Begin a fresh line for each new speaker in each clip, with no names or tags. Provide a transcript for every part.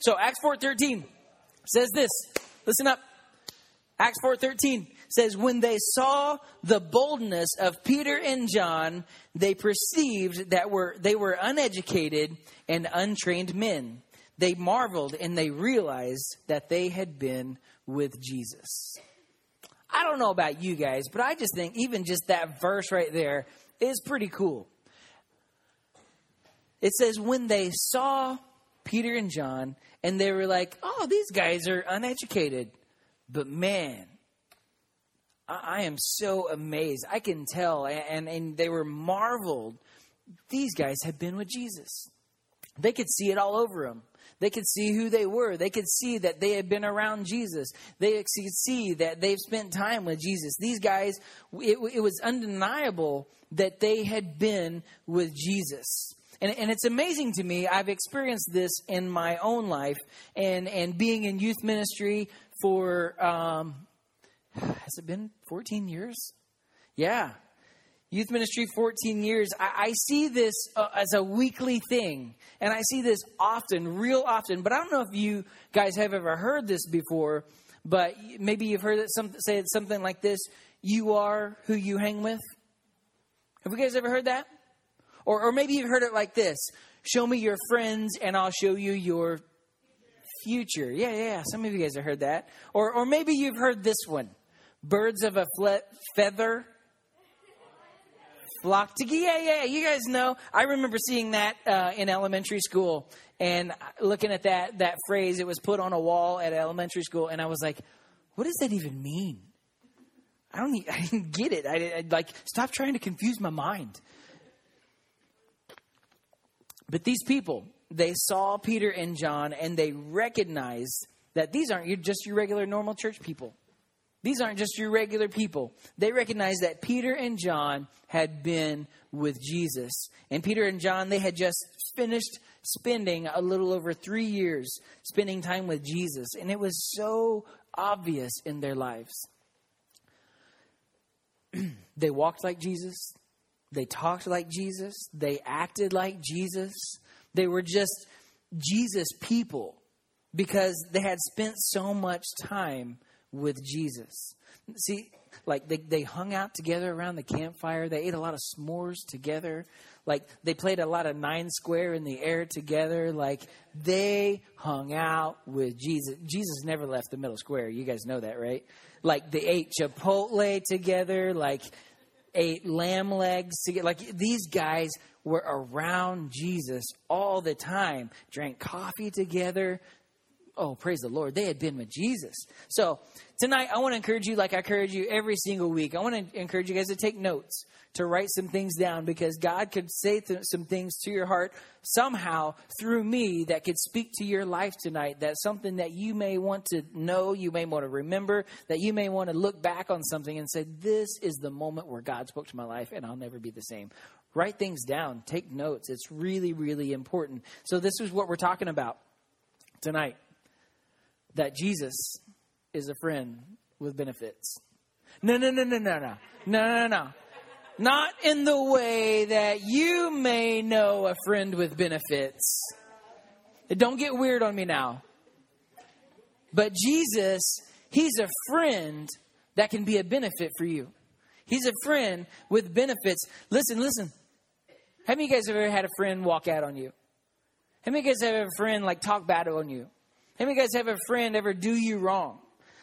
So Acts 4:13 says this. Listen up. Acts 4:13 says when they saw the boldness of Peter and John, they perceived that were they were uneducated and untrained men. They marveled and they realized that they had been with Jesus. I don't know about you guys, but I just think even just that verse right there is pretty cool. It says when they saw Peter and John and they were like, "Oh, these guys are uneducated." But man, I, I am so amazed. I can tell, and, and they were marveled. These guys have been with Jesus. They could see it all over them. They could see who they were. They could see that they had been around Jesus. They could see that they've spent time with Jesus. These guys, it, it was undeniable that they had been with Jesus. And, and, it's amazing to me. I've experienced this in my own life and, and being in youth ministry for, um, has it been 14 years? Yeah. Youth ministry, 14 years. I, I see this uh, as a weekly thing. And I see this often, real often. But I don't know if you guys have ever heard this before, but maybe you've heard it some, say something like this You are who you hang with. Have you guys ever heard that? Or, or maybe you've heard it like this Show me your friends, and I'll show you your future. Yeah, yeah, some of you guys have heard that. Or, or maybe you've heard this one Birds of a fle- feather flock together. Yeah, yeah, you guys know. I remember seeing that uh, in elementary school and looking at that that phrase. It was put on a wall at elementary school, and I was like, "What does that even mean?" I don't. I didn't get it. I, I like stop trying to confuse my mind. But these people, they saw Peter and John, and they recognized that these aren't just your regular normal church people. These aren't just your regular people. They recognized that Peter and John had been with Jesus. And Peter and John, they had just finished spending a little over three years spending time with Jesus. And it was so obvious in their lives. they walked like Jesus, they talked like Jesus, they acted like Jesus. They were just Jesus people because they had spent so much time with Jesus. See, like they, they hung out together around the campfire. They ate a lot of s'mores together. Like they played a lot of nine square in the air together. Like they hung out with Jesus. Jesus never left the middle square. You guys know that, right? Like they ate Chipotle together. Like ate lamb legs together. Like these guys were around Jesus all the time. Drank coffee together. Oh, praise the Lord. They had been with Jesus. So tonight, I want to encourage you, like I encourage you every single week. I want to encourage you guys to take notes, to write some things down, because God could say th- some things to your heart somehow through me that could speak to your life tonight. That's something that you may want to know, you may want to remember, that you may want to look back on something and say, This is the moment where God spoke to my life, and I'll never be the same. Write things down, take notes. It's really, really important. So, this is what we're talking about tonight that Jesus is a friend with benefits. No, no, no, no, no, no. No, no, no. Not in the way that you may know a friend with benefits. Don't get weird on me now. But Jesus, He's a friend that can be a benefit for you. He's a friend with benefits. Listen, listen. How many of you guys have ever had a friend walk out on you? How many of you guys have a friend like talk bad on you? How many guys have a friend ever do you wrong?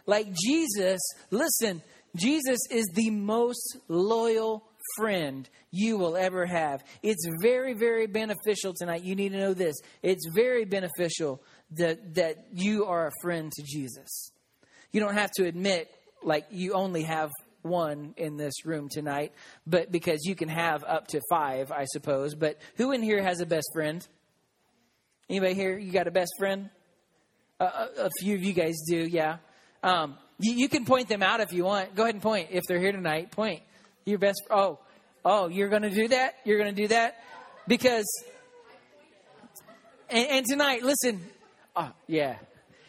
Like Jesus, listen, Jesus is the most loyal friend you will ever have. It's very, very beneficial tonight. You need to know this. It's very beneficial that, that you are a friend to Jesus. You don't have to admit, like, you only have one in this room tonight, but because you can have up to five, I suppose. But who in here has a best friend? Anybody here? You got a best friend? A, few of you guys do, yeah. Um, you, you, can point them out if you want. Go ahead and point if they're here tonight. Point your best. Oh, oh, you're going to do that. You're going to do that because. And, and tonight, listen. Oh, yeah.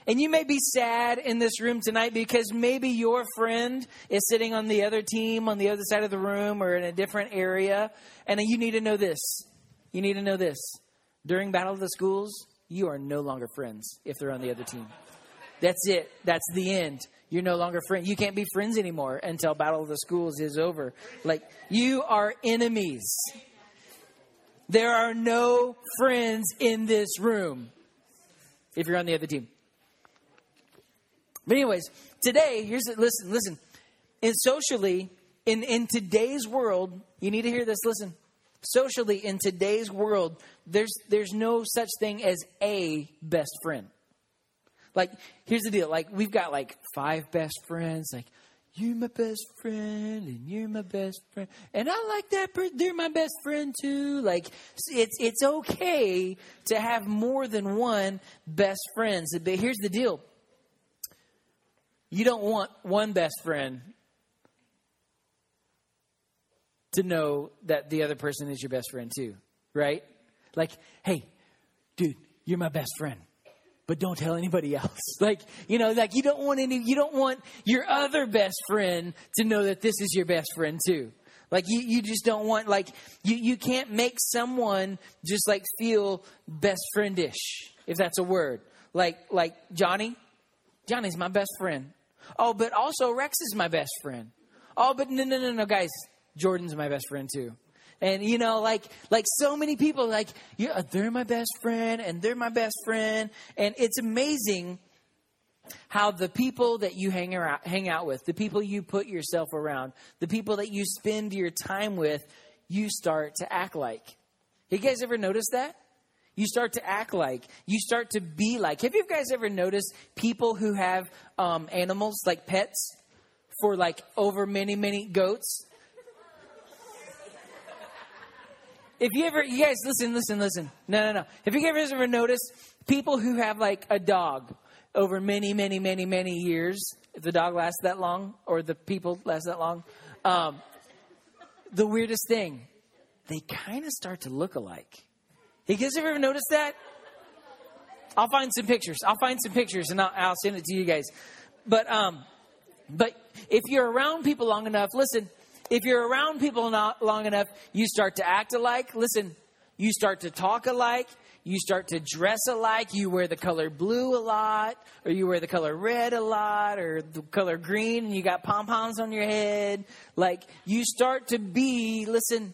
And you may be sad in this room tonight because maybe your friend is sitting on the other team, on the other side of the room, or in a different area. And you need to know this. You need to know this. During Battle of the Schools, you are no longer friends if they're on the other team. That's it. That's the end. You're no longer friends. You can't be friends anymore until Battle of the Schools is over. Like, you are enemies. There are no friends in this room if you're on the other team. But, anyways, today, here's it. Listen, listen. In socially, in, in today's world, you need to hear this. Listen. Socially, in today's world, there's, there's no such thing as a best friend. Like, here's the deal. Like, we've got like five best friends. Like, you're my best friend, and you're my best friend, and I like that. they're my best friend too. Like, it's it's okay to have more than one best friends. But here's the deal. You don't want one best friend to know that the other person is your best friend too, right? Like, hey, dude, you're my best friend but don't tell anybody else. Like, you know, like you don't want any, you don't want your other best friend to know that this is your best friend too. Like you, you just don't want, like, you, you can't make someone just like feel best friendish, if that's a word. Like, like Johnny, Johnny's my best friend. Oh, but also Rex is my best friend. Oh, but no, no, no, no, guys, Jordan's my best friend too. And you know like like so many people like yeah they're my best friend and they're my best friend. And it's amazing how the people that you hang around hang out with the people you put yourself around the people that you spend your time with you start to act like. You guys ever notice that? You start to act like. You start to be like. Have you guys ever noticed people who have um, animals like pets for like over many many goats if you ever, you guys, listen, listen, listen. No, no, no. If you guys ever notice people who have like a dog over many, many, many, many years, if the dog lasts that long or the people last that long, um, the weirdest thing, they kind of start to look alike. You guys ever noticed that? I'll find some pictures. I'll find some pictures and I'll, I'll send it to you guys. But um, but if you're around people long enough, listen, if you're around people not long enough, you start to act alike. Listen, you start to talk alike. You start to dress alike. You wear the color blue a lot, or you wear the color red a lot, or the color green, and you got pom poms on your head. Like, you start to be, listen,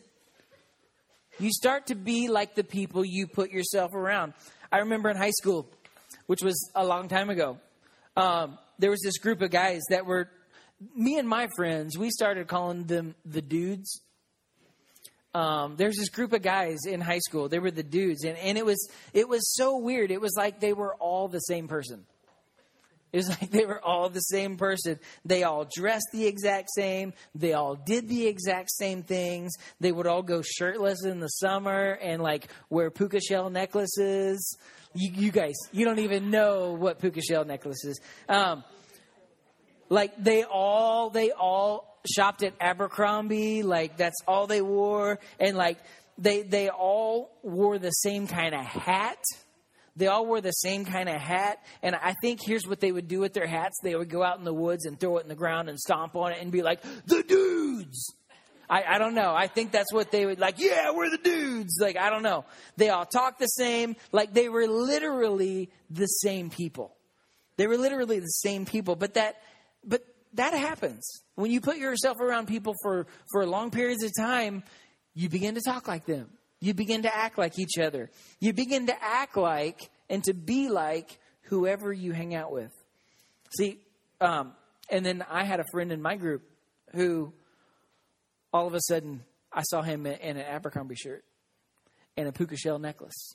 you start to be like the people you put yourself around. I remember in high school, which was a long time ago, um, there was this group of guys that were me and my friends, we started calling them the dudes. Um, there's this group of guys in high school. They were the dudes, and, and it was it was so weird. It was like they were all the same person. It was like they were all the same person. They all dressed the exact same. They all did the exact same things. They would all go shirtless in the summer and like wear puka shell necklaces. You, you guys, you don't even know what puka shell necklaces. Um, like they all they all shopped at Abercrombie, like that's all they wore and like they they all wore the same kind of hat. They all wore the same kind of hat. And I think here's what they would do with their hats. They would go out in the woods and throw it in the ground and stomp on it and be like, the dudes. I, I don't know. I think that's what they would like. Yeah, we're the dudes. Like, I don't know. They all talk the same. Like, they were literally the same people. They were literally the same people. But that, but that happens. When you put yourself around people for, for long periods of time, you begin to talk like them. You begin to act like each other. You begin to act like and to be like whoever you hang out with. See, um, and then I had a friend in my group who all of a sudden I saw him in an Abercrombie shirt and a puka shell necklace.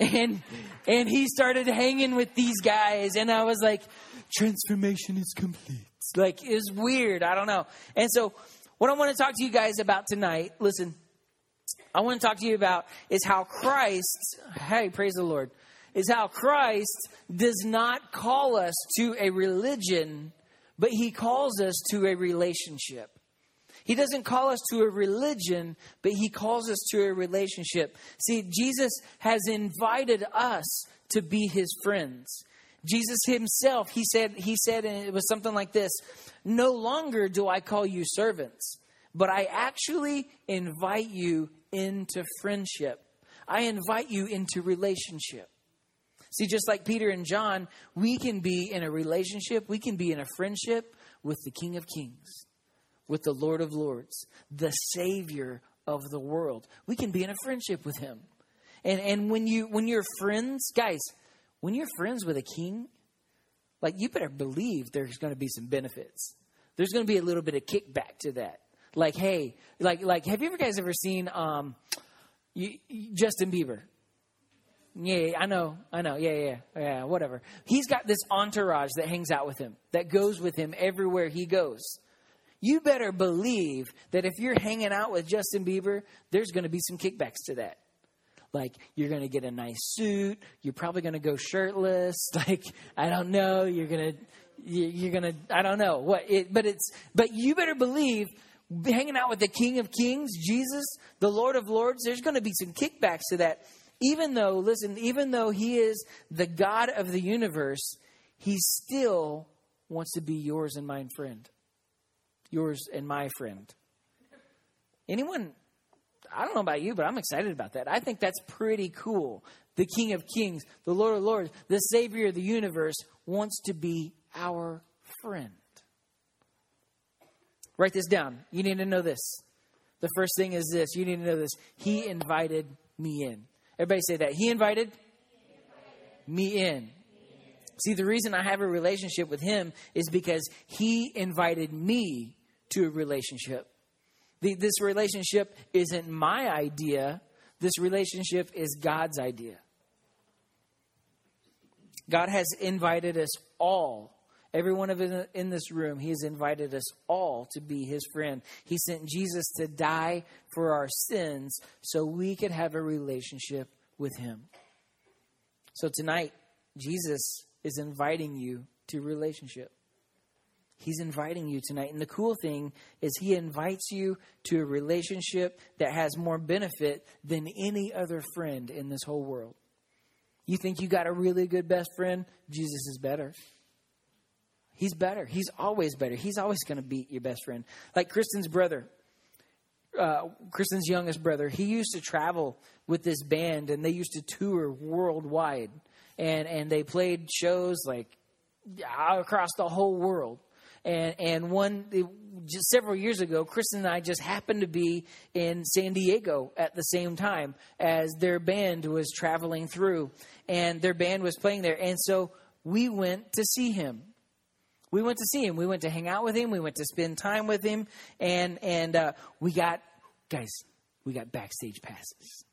And and he started hanging with these guys and I was like, transformation is complete. Like, it's weird. I don't know. And so, what I want to talk to you guys about tonight, listen, I want to talk to you about is how Christ, hey, praise the Lord, is how Christ does not call us to a religion, but he calls us to a relationship. He doesn't call us to a religion, but he calls us to a relationship. See, Jesus has invited us to be his friends. Jesus himself, he said, he said, and it was something like this No longer do I call you servants, but I actually invite you into friendship. I invite you into relationship. See, just like Peter and John, we can be in a relationship, we can be in a friendship with the King of Kings, with the Lord of Lords, the Savior of the world. We can be in a friendship with him. And and when you when you're friends, guys, when you're friends with a king, like you better believe there's going to be some benefits. There's going to be a little bit of kickback to that. Like, hey, like like have you ever guys ever seen um you, Justin Bieber? Yeah, I know, I know. Yeah, yeah, yeah, whatever. He's got this entourage that hangs out with him, that goes with him everywhere he goes. You better believe that if you're hanging out with Justin Bieber, there's going to be some kickbacks to that. Like, you're going to get a nice suit. You're probably going to go shirtless. Like, I don't know. You're going to, you're going to, I don't know what it, but it's, but you better believe hanging out with the King of Kings, Jesus, the Lord of Lords, there's going to be some kickbacks to that even though, listen, even though he is the God of the universe, he still wants to be yours and mine friend. Yours and my friend. Anyone, I don't know about you, but I'm excited about that. I think that's pretty cool. The King of Kings, the Lord of Lords, the Savior of the universe wants to be our friend. Write this down. You need to know this. The first thing is this you need to know this. He invited me in. Everybody say that. He invited, me in. See, the reason I have a relationship with him is because he invited me to a relationship. The, this relationship isn't my idea, this relationship is God's idea. God has invited us all Every one of us in this room, He has invited us all to be His friend. He sent Jesus to die for our sins so we could have a relationship with Him. So tonight, Jesus is inviting you to relationship. He's inviting you tonight. And the cool thing is, He invites you to a relationship that has more benefit than any other friend in this whole world. You think you got a really good best friend? Jesus is better. He's better. He's always better. He's always going to beat your best friend. Like Kristen's brother, uh, Kristen's youngest brother, he used to travel with this band and they used to tour worldwide. And, and they played shows like across the whole world. And, and one, just several years ago, Kristen and I just happened to be in San Diego at the same time as their band was traveling through. And their band was playing there. And so we went to see him we went to see him. We went to hang out with him. We went to spend time with him, and and uh, we got guys. We got backstage passes.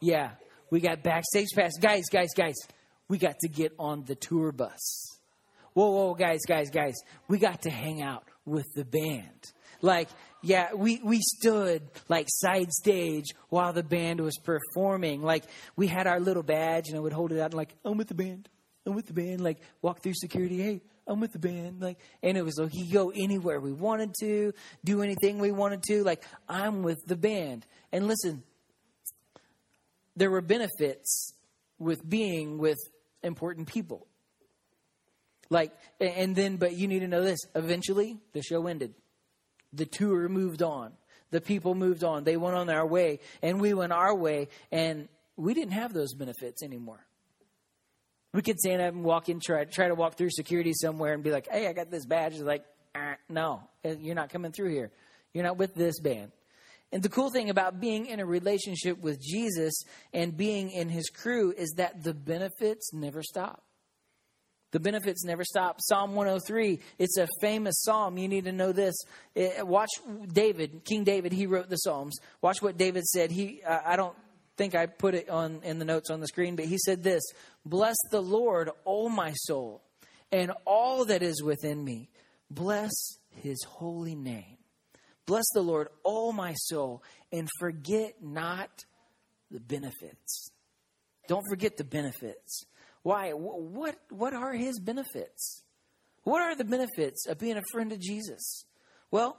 Yeah, we got backstage passes. Guys, guys, guys. We got to get on the tour bus. Whoa, whoa, guys, guys, guys. We got to hang out with the band. Like, yeah, we, we stood like side stage while the band was performing. Like, we had our little badge and I would hold it out and like, I'm with the band. I'm with the band. Like, walk through security. Hey, I'm with the band. Like, and it was like he go anywhere we wanted to, do anything we wanted to. Like, I'm with the band. And listen, there were benefits with being with important people. Like, and then, but you need to know this. Eventually, the show ended. The tour moved on. The people moved on. They went on their way, and we went our way, and we didn't have those benefits anymore. We could stand up and walk in, try, try to walk through security somewhere and be like, hey, I got this badge. It's like, ah, no, eh, you're not coming through here. You're not with this band. And the cool thing about being in a relationship with Jesus and being in his crew is that the benefits never stop. The benefits never stop. Psalm 103, it's a famous psalm. You need to know this. Eh, watch David, King David, he wrote the Psalms. Watch what David said. He, I don't think I put it on in the notes on the screen, but he said this Bless the Lord, O my soul, and all that is within me. Bless his holy name. Bless the Lord, O my soul, and forget not the benefits. Don't forget the benefits. Why? What, what are his benefits? What are the benefits of being a friend of Jesus? Well,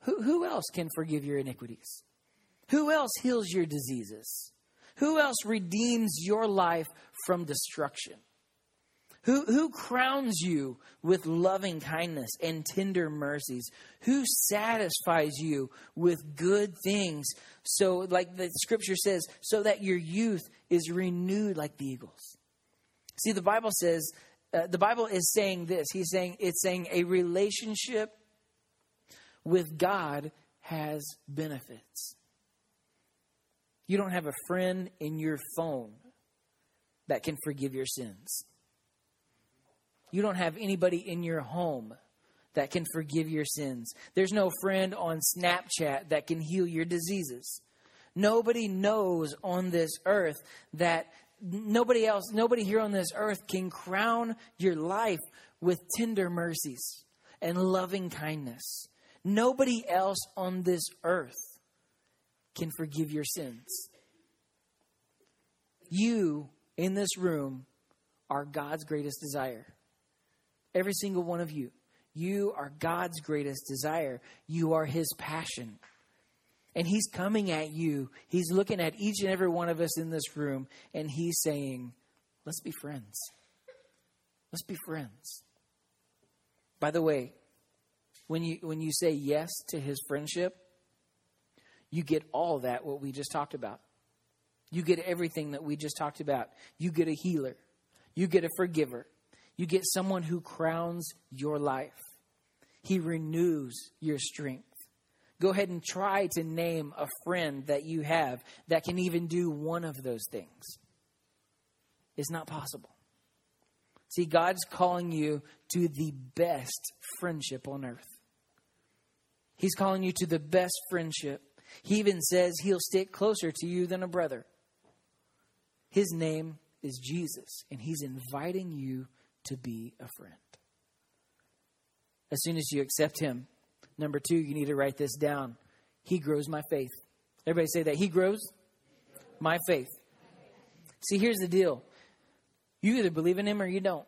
who, who else can forgive your iniquities? Who else heals your diseases? Who else redeems your life from destruction? Who, who crowns you with loving kindness and tender mercies? Who satisfies you with good things? So, like the scripture says, so that your youth is renewed like the eagles. See, the Bible says, uh, the Bible is saying this. He's saying, it's saying a relationship with God has benefits. You don't have a friend in your phone that can forgive your sins. You don't have anybody in your home that can forgive your sins. There's no friend on Snapchat that can heal your diseases. Nobody knows on this earth that nobody else, nobody here on this earth can crown your life with tender mercies and loving kindness. Nobody else on this earth can forgive your sins. You in this room are God's greatest desire. Every single one of you. You are God's greatest desire. You are His passion. And He's coming at you. He's looking at each and every one of us in this room, and He's saying, Let's be friends. Let's be friends. By the way, when you, when you say yes to His friendship, you get all that, what we just talked about. You get everything that we just talked about. You get a healer, you get a forgiver, you get someone who crowns your life. He renews your strength. Go ahead and try to name a friend that you have that can even do one of those things. It's not possible. See, God's calling you to the best friendship on earth. He's calling you to the best friendship. He even says he'll stick closer to you than a brother. His name is Jesus, and he's inviting you to be a friend. As soon as you accept him, number two, you need to write this down. He grows my faith. Everybody say that. He grows my faith. See, here's the deal you either believe in him or you don't.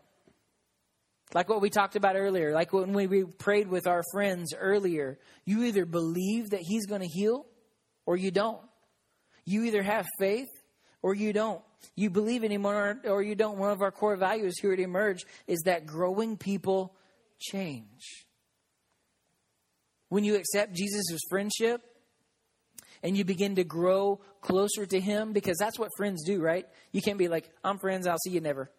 Like what we talked about earlier, like when we prayed with our friends earlier, you either believe that he's going to heal or you don't. You either have faith or you don't. You believe in him or you don't. One of our core values here at Emerge is that growing people change. When you accept Jesus' friendship and you begin to grow closer to him, because that's what friends do, right? You can't be like, I'm friends, I'll see you never.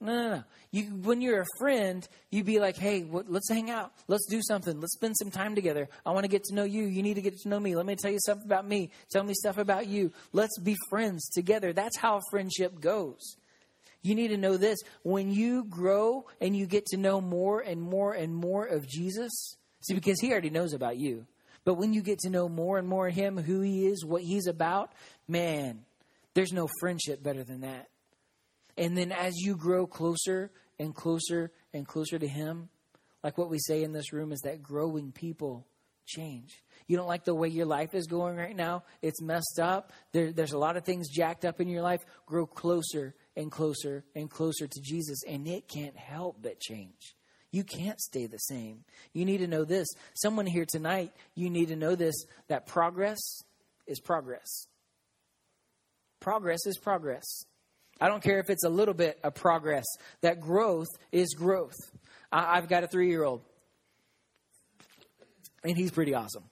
No, no, no. You, when you're a friend, you'd be like, hey, what, let's hang out. Let's do something. Let's spend some time together. I want to get to know you. You need to get to know me. Let me tell you something about me. Tell me stuff about you. Let's be friends together. That's how friendship goes. You need to know this. When you grow and you get to know more and more and more of Jesus, see, because he already knows about you. But when you get to know more and more of him, who he is, what he's about, man, there's no friendship better than that. And then as you grow closer and closer and closer to Him, like what we say in this room is that growing people change. You don't like the way your life is going right now, it's messed up. There, there's a lot of things jacked up in your life. Grow closer and closer and closer to Jesus, and it can't help but change. You can't stay the same. You need to know this. Someone here tonight, you need to know this that progress is progress. Progress is progress. I don't care if it's a little bit of progress. That growth is growth. I, have got a three year old, and he's pretty awesome.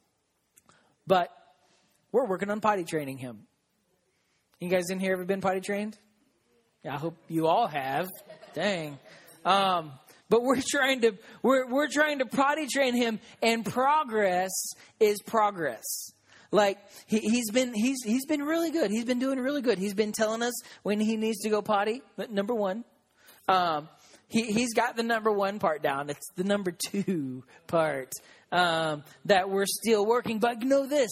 But we're working on potty training him. You guys in here ever been potty trained? Yeah, I hope you all have. Dang. Um, but we're trying to we're we're trying to potty train him, and progress is progress. Like he, he's been he's he's been really good. He's been doing really good. He's been telling us when he needs to go potty. Number one, um, he he's got the number one part down. It's the number two part um, that we're still working. But know this: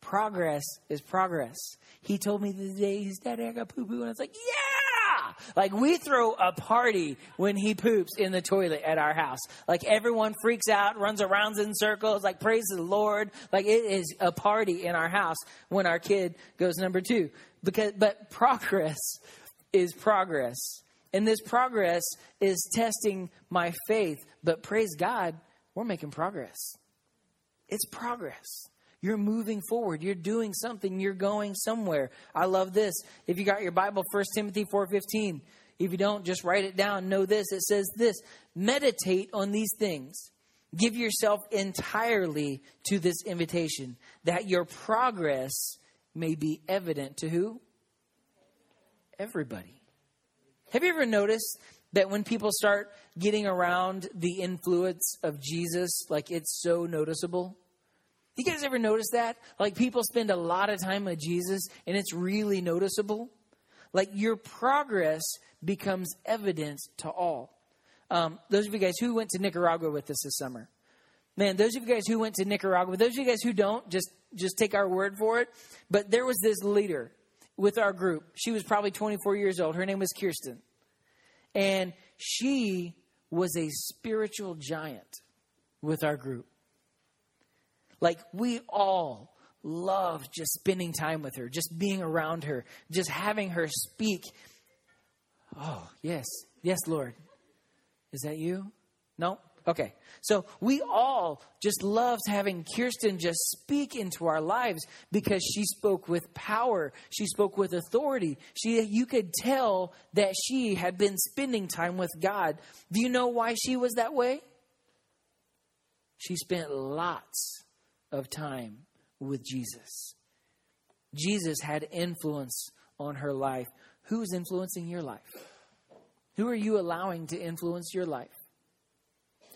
progress is progress. He told me the day his dad I got poo poo, and I was like, yeah. Like we throw a party when he poops in the toilet at our house. Like everyone freaks out, runs around in circles, like praise the Lord. Like it is a party in our house when our kid goes number two. Because, but progress is progress. And this progress is testing my faith. But praise God, we're making progress. It's progress. You're moving forward. You're doing something. You're going somewhere. I love this. If you got your Bible, 1 Timothy 4.15, If you don't, just write it down. Know this. It says this meditate on these things. Give yourself entirely to this invitation that your progress may be evident to who? Everybody. Have you ever noticed that when people start getting around the influence of Jesus, like it's so noticeable? You guys ever notice that? Like people spend a lot of time with Jesus and it's really noticeable. Like your progress becomes evidence to all. Um, those of you guys who went to Nicaragua with us this summer, man, those of you guys who went to Nicaragua, those of you guys who don't, just just take our word for it. But there was this leader with our group. She was probably 24 years old. Her name was Kirsten, and she was a spiritual giant with our group. Like we all loved just spending time with her, just being around her, just having her speak. Oh, yes. Yes, Lord. Is that you? No? Okay. So we all just loved having Kirsten just speak into our lives because she spoke with power. She spoke with authority. She you could tell that she had been spending time with God. Do you know why she was that way? She spent lots of time with Jesus. Jesus had influence on her life. Who's influencing your life? Who are you allowing to influence your life?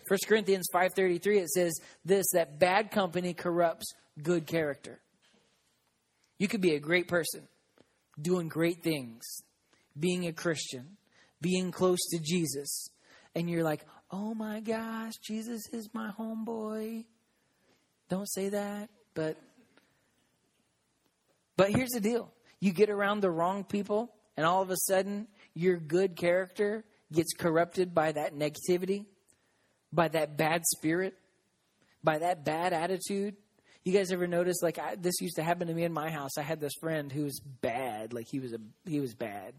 1 Corinthians 5:33 it says this that bad company corrupts good character. You could be a great person, doing great things, being a Christian, being close to Jesus, and you're like, "Oh my gosh, Jesus is my homeboy." Don't say that, but but here's the deal. You get around the wrong people and all of a sudden your good character gets corrupted by that negativity, by that bad spirit, by that bad attitude. You guys ever notice like I, this used to happen to me in my house? I had this friend who was bad, like he was a he was bad,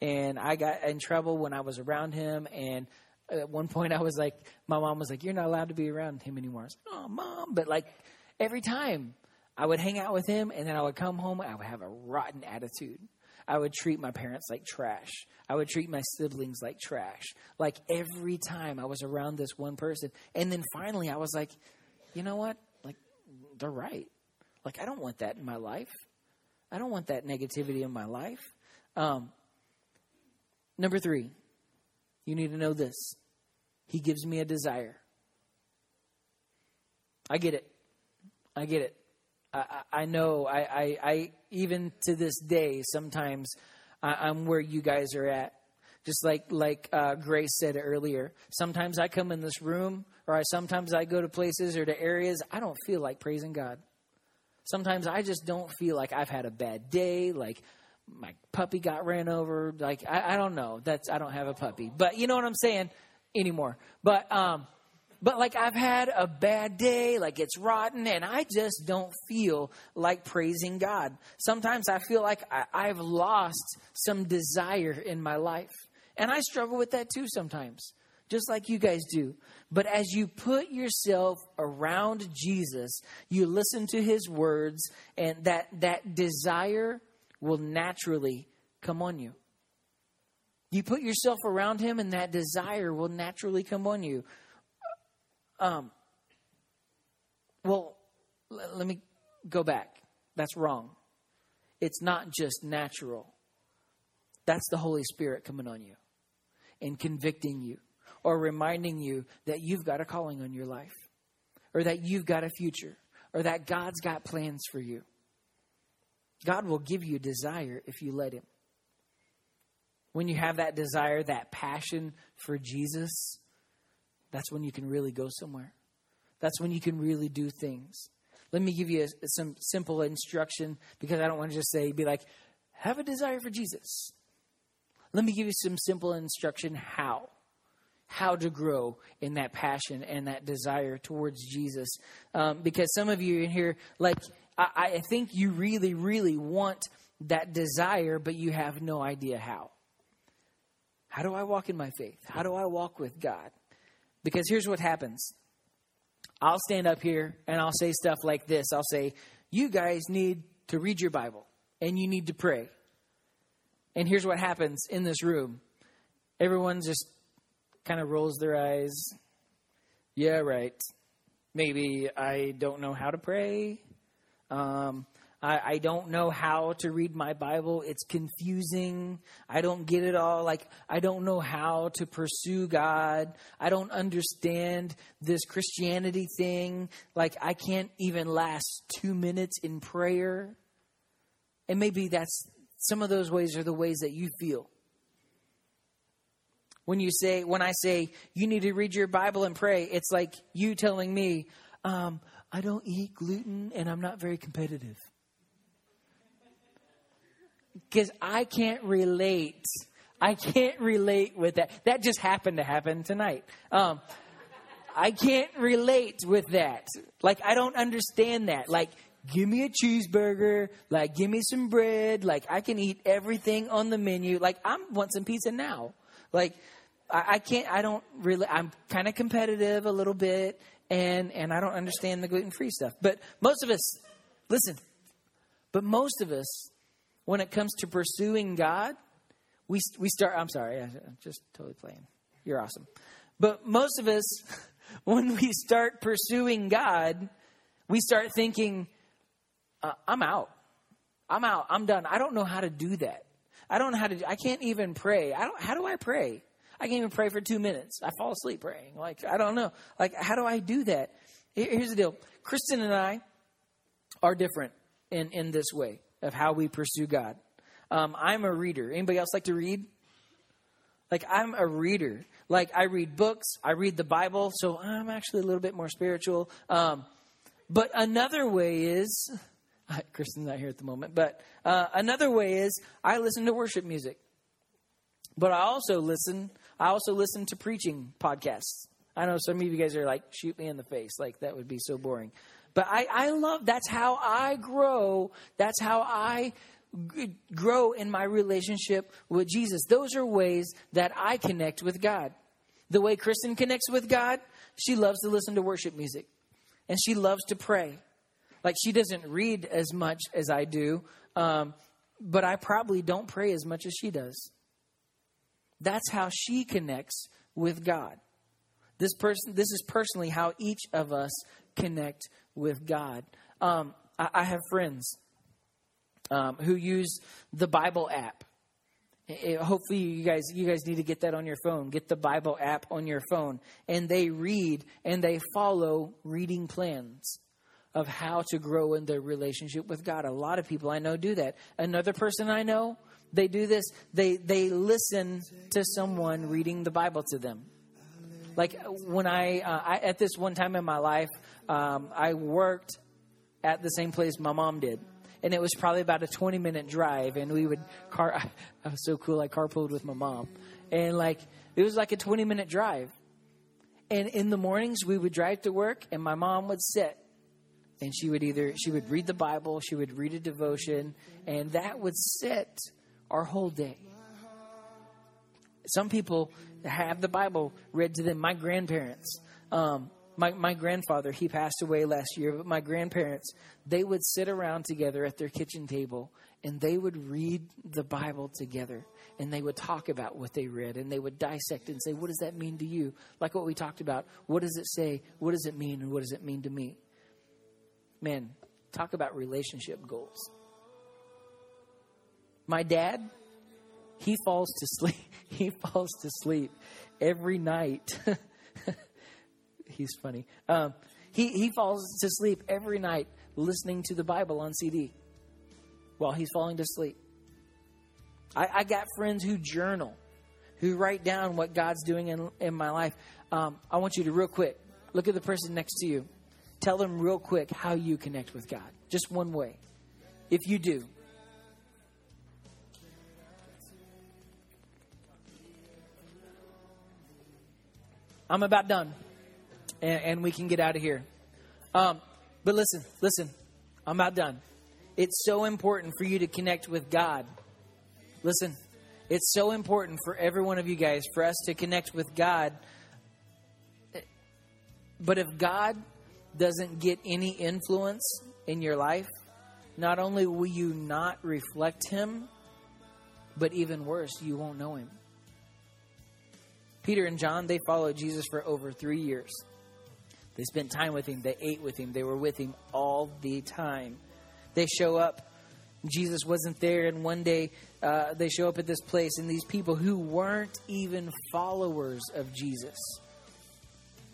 and I got in trouble when I was around him. And at one point I was like, my mom was like, "You're not allowed to be around him anymore." I was like, "Oh, mom!" But like every time I would hang out with him, and then I would come home, I would have a rotten attitude. I would treat my parents like trash. I would treat my siblings like trash. Like every time I was around this one person, and then finally I was like, you know what? Like they're right. Like I don't want that in my life. I don't want that negativity in my life. Um, number three, you need to know this. He gives me a desire. I get it. I get it. I, I know. I, I, I, even to this day, sometimes I, am where you guys are at. Just like like uh, Grace said earlier, sometimes I come in this room, or I sometimes I go to places or to areas I don't feel like praising God. Sometimes I just don't feel like I've had a bad day, like my puppy got ran over. Like I, I don't know. That's I don't have a puppy, but you know what I'm saying anymore. But um, but like I've had a bad day, like it's rotten, and I just don't feel like praising God. Sometimes I feel like I, have lost some desire in my life. And I struggle with that too sometimes, just like you guys do. But as you put yourself around Jesus, you listen to his words, and that, that desire will naturally come on you. You put yourself around him, and that desire will naturally come on you. Um, well, l- let me go back. That's wrong. It's not just natural. That's the Holy Spirit coming on you and convicting you or reminding you that you've got a calling on your life or that you've got a future or that God's got plans for you. God will give you desire if you let Him. When you have that desire, that passion for Jesus, that's when you can really go somewhere. That's when you can really do things. Let me give you a, some simple instruction because I don't want to just say, be like, have a desire for Jesus. Let me give you some simple instruction how. How to grow in that passion and that desire towards Jesus. Um, because some of you in here, like, I, I think you really, really want that desire, but you have no idea how. How do I walk in my faith? How do I walk with God? Because here's what happens I'll stand up here and I'll say stuff like this I'll say, You guys need to read your Bible and you need to pray. And here's what happens in this room Everyone just kind of rolls their eyes. Yeah, right. Maybe I don't know how to pray. Um, I, I don't know how to read my Bible. It's confusing. I don't get it all. Like, I don't know how to pursue God. I don't understand this Christianity thing. Like, I can't even last two minutes in prayer. And maybe that's some of those ways are the ways that you feel. When you say, when I say you need to read your Bible and pray, it's like you telling me, um, I don't eat gluten and I'm not very competitive because I can't relate. I can't relate with that. That just happened to happen tonight. Um, I can't relate with that. Like, I don't understand that. Like, give me a cheeseburger. Like, give me some bread. Like, I can eat everything on the menu. Like, I want some pizza now. Like, I, I can't, I don't really, I'm kind of competitive a little bit and, and I don't understand the gluten free stuff. But most of us, listen, but most of us when it comes to pursuing God, we, we start, I'm sorry, I'm just totally playing. You're awesome. But most of us, when we start pursuing God, we start thinking, uh, I'm out. I'm out. I'm done. I don't know how to do that. I don't know how to, I can't even pray. I don't, how do I pray? I can't even pray for two minutes. I fall asleep praying. Like, I don't know. Like, how do I do that? Here's the deal. Kristen and I are different in, in this way of how we pursue God. Um, I'm a reader. Anybody else like to read? Like I'm a reader. Like I read books. I read the Bible. So I'm actually a little bit more spiritual. Um, but another way is, Kristen's not here at the moment. But uh, another way is I listen to worship music. But I also listen. I also listen to preaching podcasts. I know some of you guys are like, shoot me in the face. Like that would be so boring. But I, I love, that's how I grow. That's how I grow in my relationship with Jesus. Those are ways that I connect with God. The way Kristen connects with God, she loves to listen to worship music and she loves to pray. Like she doesn't read as much as I do, um, but I probably don't pray as much as she does. That's how she connects with God. This person, this is personally how each of us connect with God. Um, I, I, have friends um, who use the Bible app. It, hopefully, you guys you guys need to get that on your phone. Get the Bible app on your phone, and they read and they follow reading plans of how to grow in their relationship with God. A lot of people I know do that. Another person I know, they do this. They they listen to someone reading the Bible to them. Like when I, uh, I at this one time in my life, um, I worked at the same place my mom did. And it was probably about a 20 minute drive. And we would car, I was so cool. I carpooled with my mom. And like, it was like a 20 minute drive. And in the mornings, we would drive to work, and my mom would sit and she would either she would read the bible she would read a devotion and that would set our whole day some people have the bible read to them my grandparents um, my, my grandfather, he passed away last year, but my grandparents, they would sit around together at their kitchen table and they would read the Bible together and they would talk about what they read and they would dissect and say, What does that mean to you? Like what we talked about. What does it say? What does it mean? And what does it mean to me? Man, talk about relationship goals. My dad, he falls to sleep. He falls to sleep every night he's funny. Um, he, he falls to sleep every night listening to the Bible on CD while he's falling to sleep. I, I got friends who journal, who write down what God's doing in, in my life. Um, I want you to, real quick, look at the person next to you. Tell them real quick how you connect with God. Just one way. If you do, I'm about done and, and we can get out of here. Um, but listen, listen, I'm about done. It's so important for you to connect with God. Listen, it's so important for every one of you guys for us to connect with God. But if God doesn't get any influence in your life, not only will you not reflect Him, but even worse, you won't know Him. Peter and John, they followed Jesus for over three years. They spent time with him, they ate with him, they were with him all the time. They show up, Jesus wasn't there, and one day uh, they show up at this place, and these people who weren't even followers of Jesus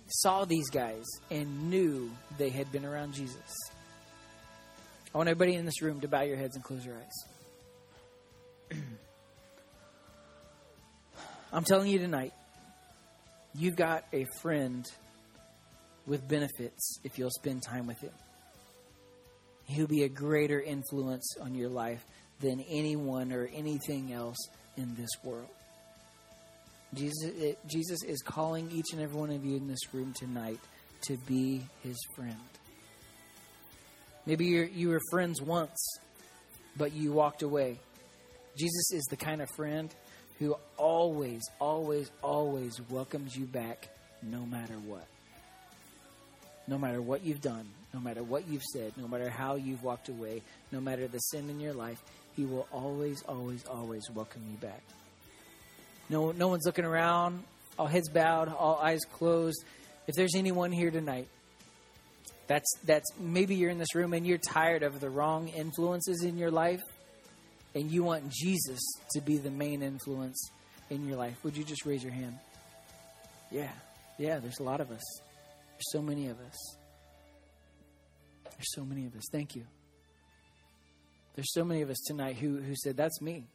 saw these guys and knew they had been around Jesus. I want everybody in this room to bow your heads and close your eyes. I'm telling you tonight, you've got a friend with benefits if you'll spend time with him. He'll be a greater influence on your life than anyone or anything else in this world. Jesus, it, Jesus is calling each and every one of you in this room tonight to be his friend. Maybe you you were friends once, but you walked away. Jesus is the kind of friend who always, always, always welcomes you back no matter what. No matter what you've done, no matter what you've said, no matter how you've walked away, no matter the sin in your life, He will always, always, always welcome you back. No, no one's looking around, all heads bowed, all eyes closed. If there's anyone here tonight, that's that's maybe you're in this room and you're tired of the wrong influences in your life, and you want Jesus to be the main influence in your life. Would you just raise your hand? Yeah, yeah. There's a lot of us. There's so many of us. There's so many of us. Thank you. There's so many of us tonight who, who said, That's me.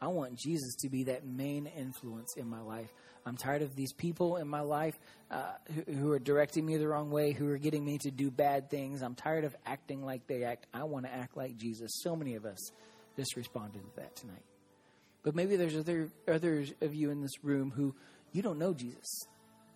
I want Jesus to be that main influence in my life. I'm tired of these people in my life uh, who, who, are directing me the wrong way, who are getting me to do bad things. I'm tired of acting like they act. I want to act like Jesus. So many of us just responded to that tonight. But maybe there's other others of you in this room who you don't know Jesus.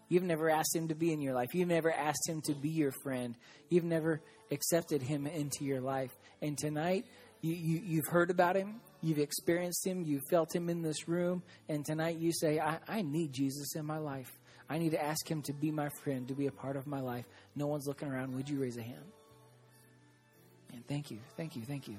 You've never asked him to be in your life. You've never asked him to be your friend. You've never accepted him into your life. And tonight, you, you, you've heard about him. You've experienced him. You've felt him in this room. And tonight you say, I, I need Jesus in my life. I need to ask him to be my friend, to be a part of my life. No one's looking around. Would you raise a hand? And thank you. Thank you. Thank you.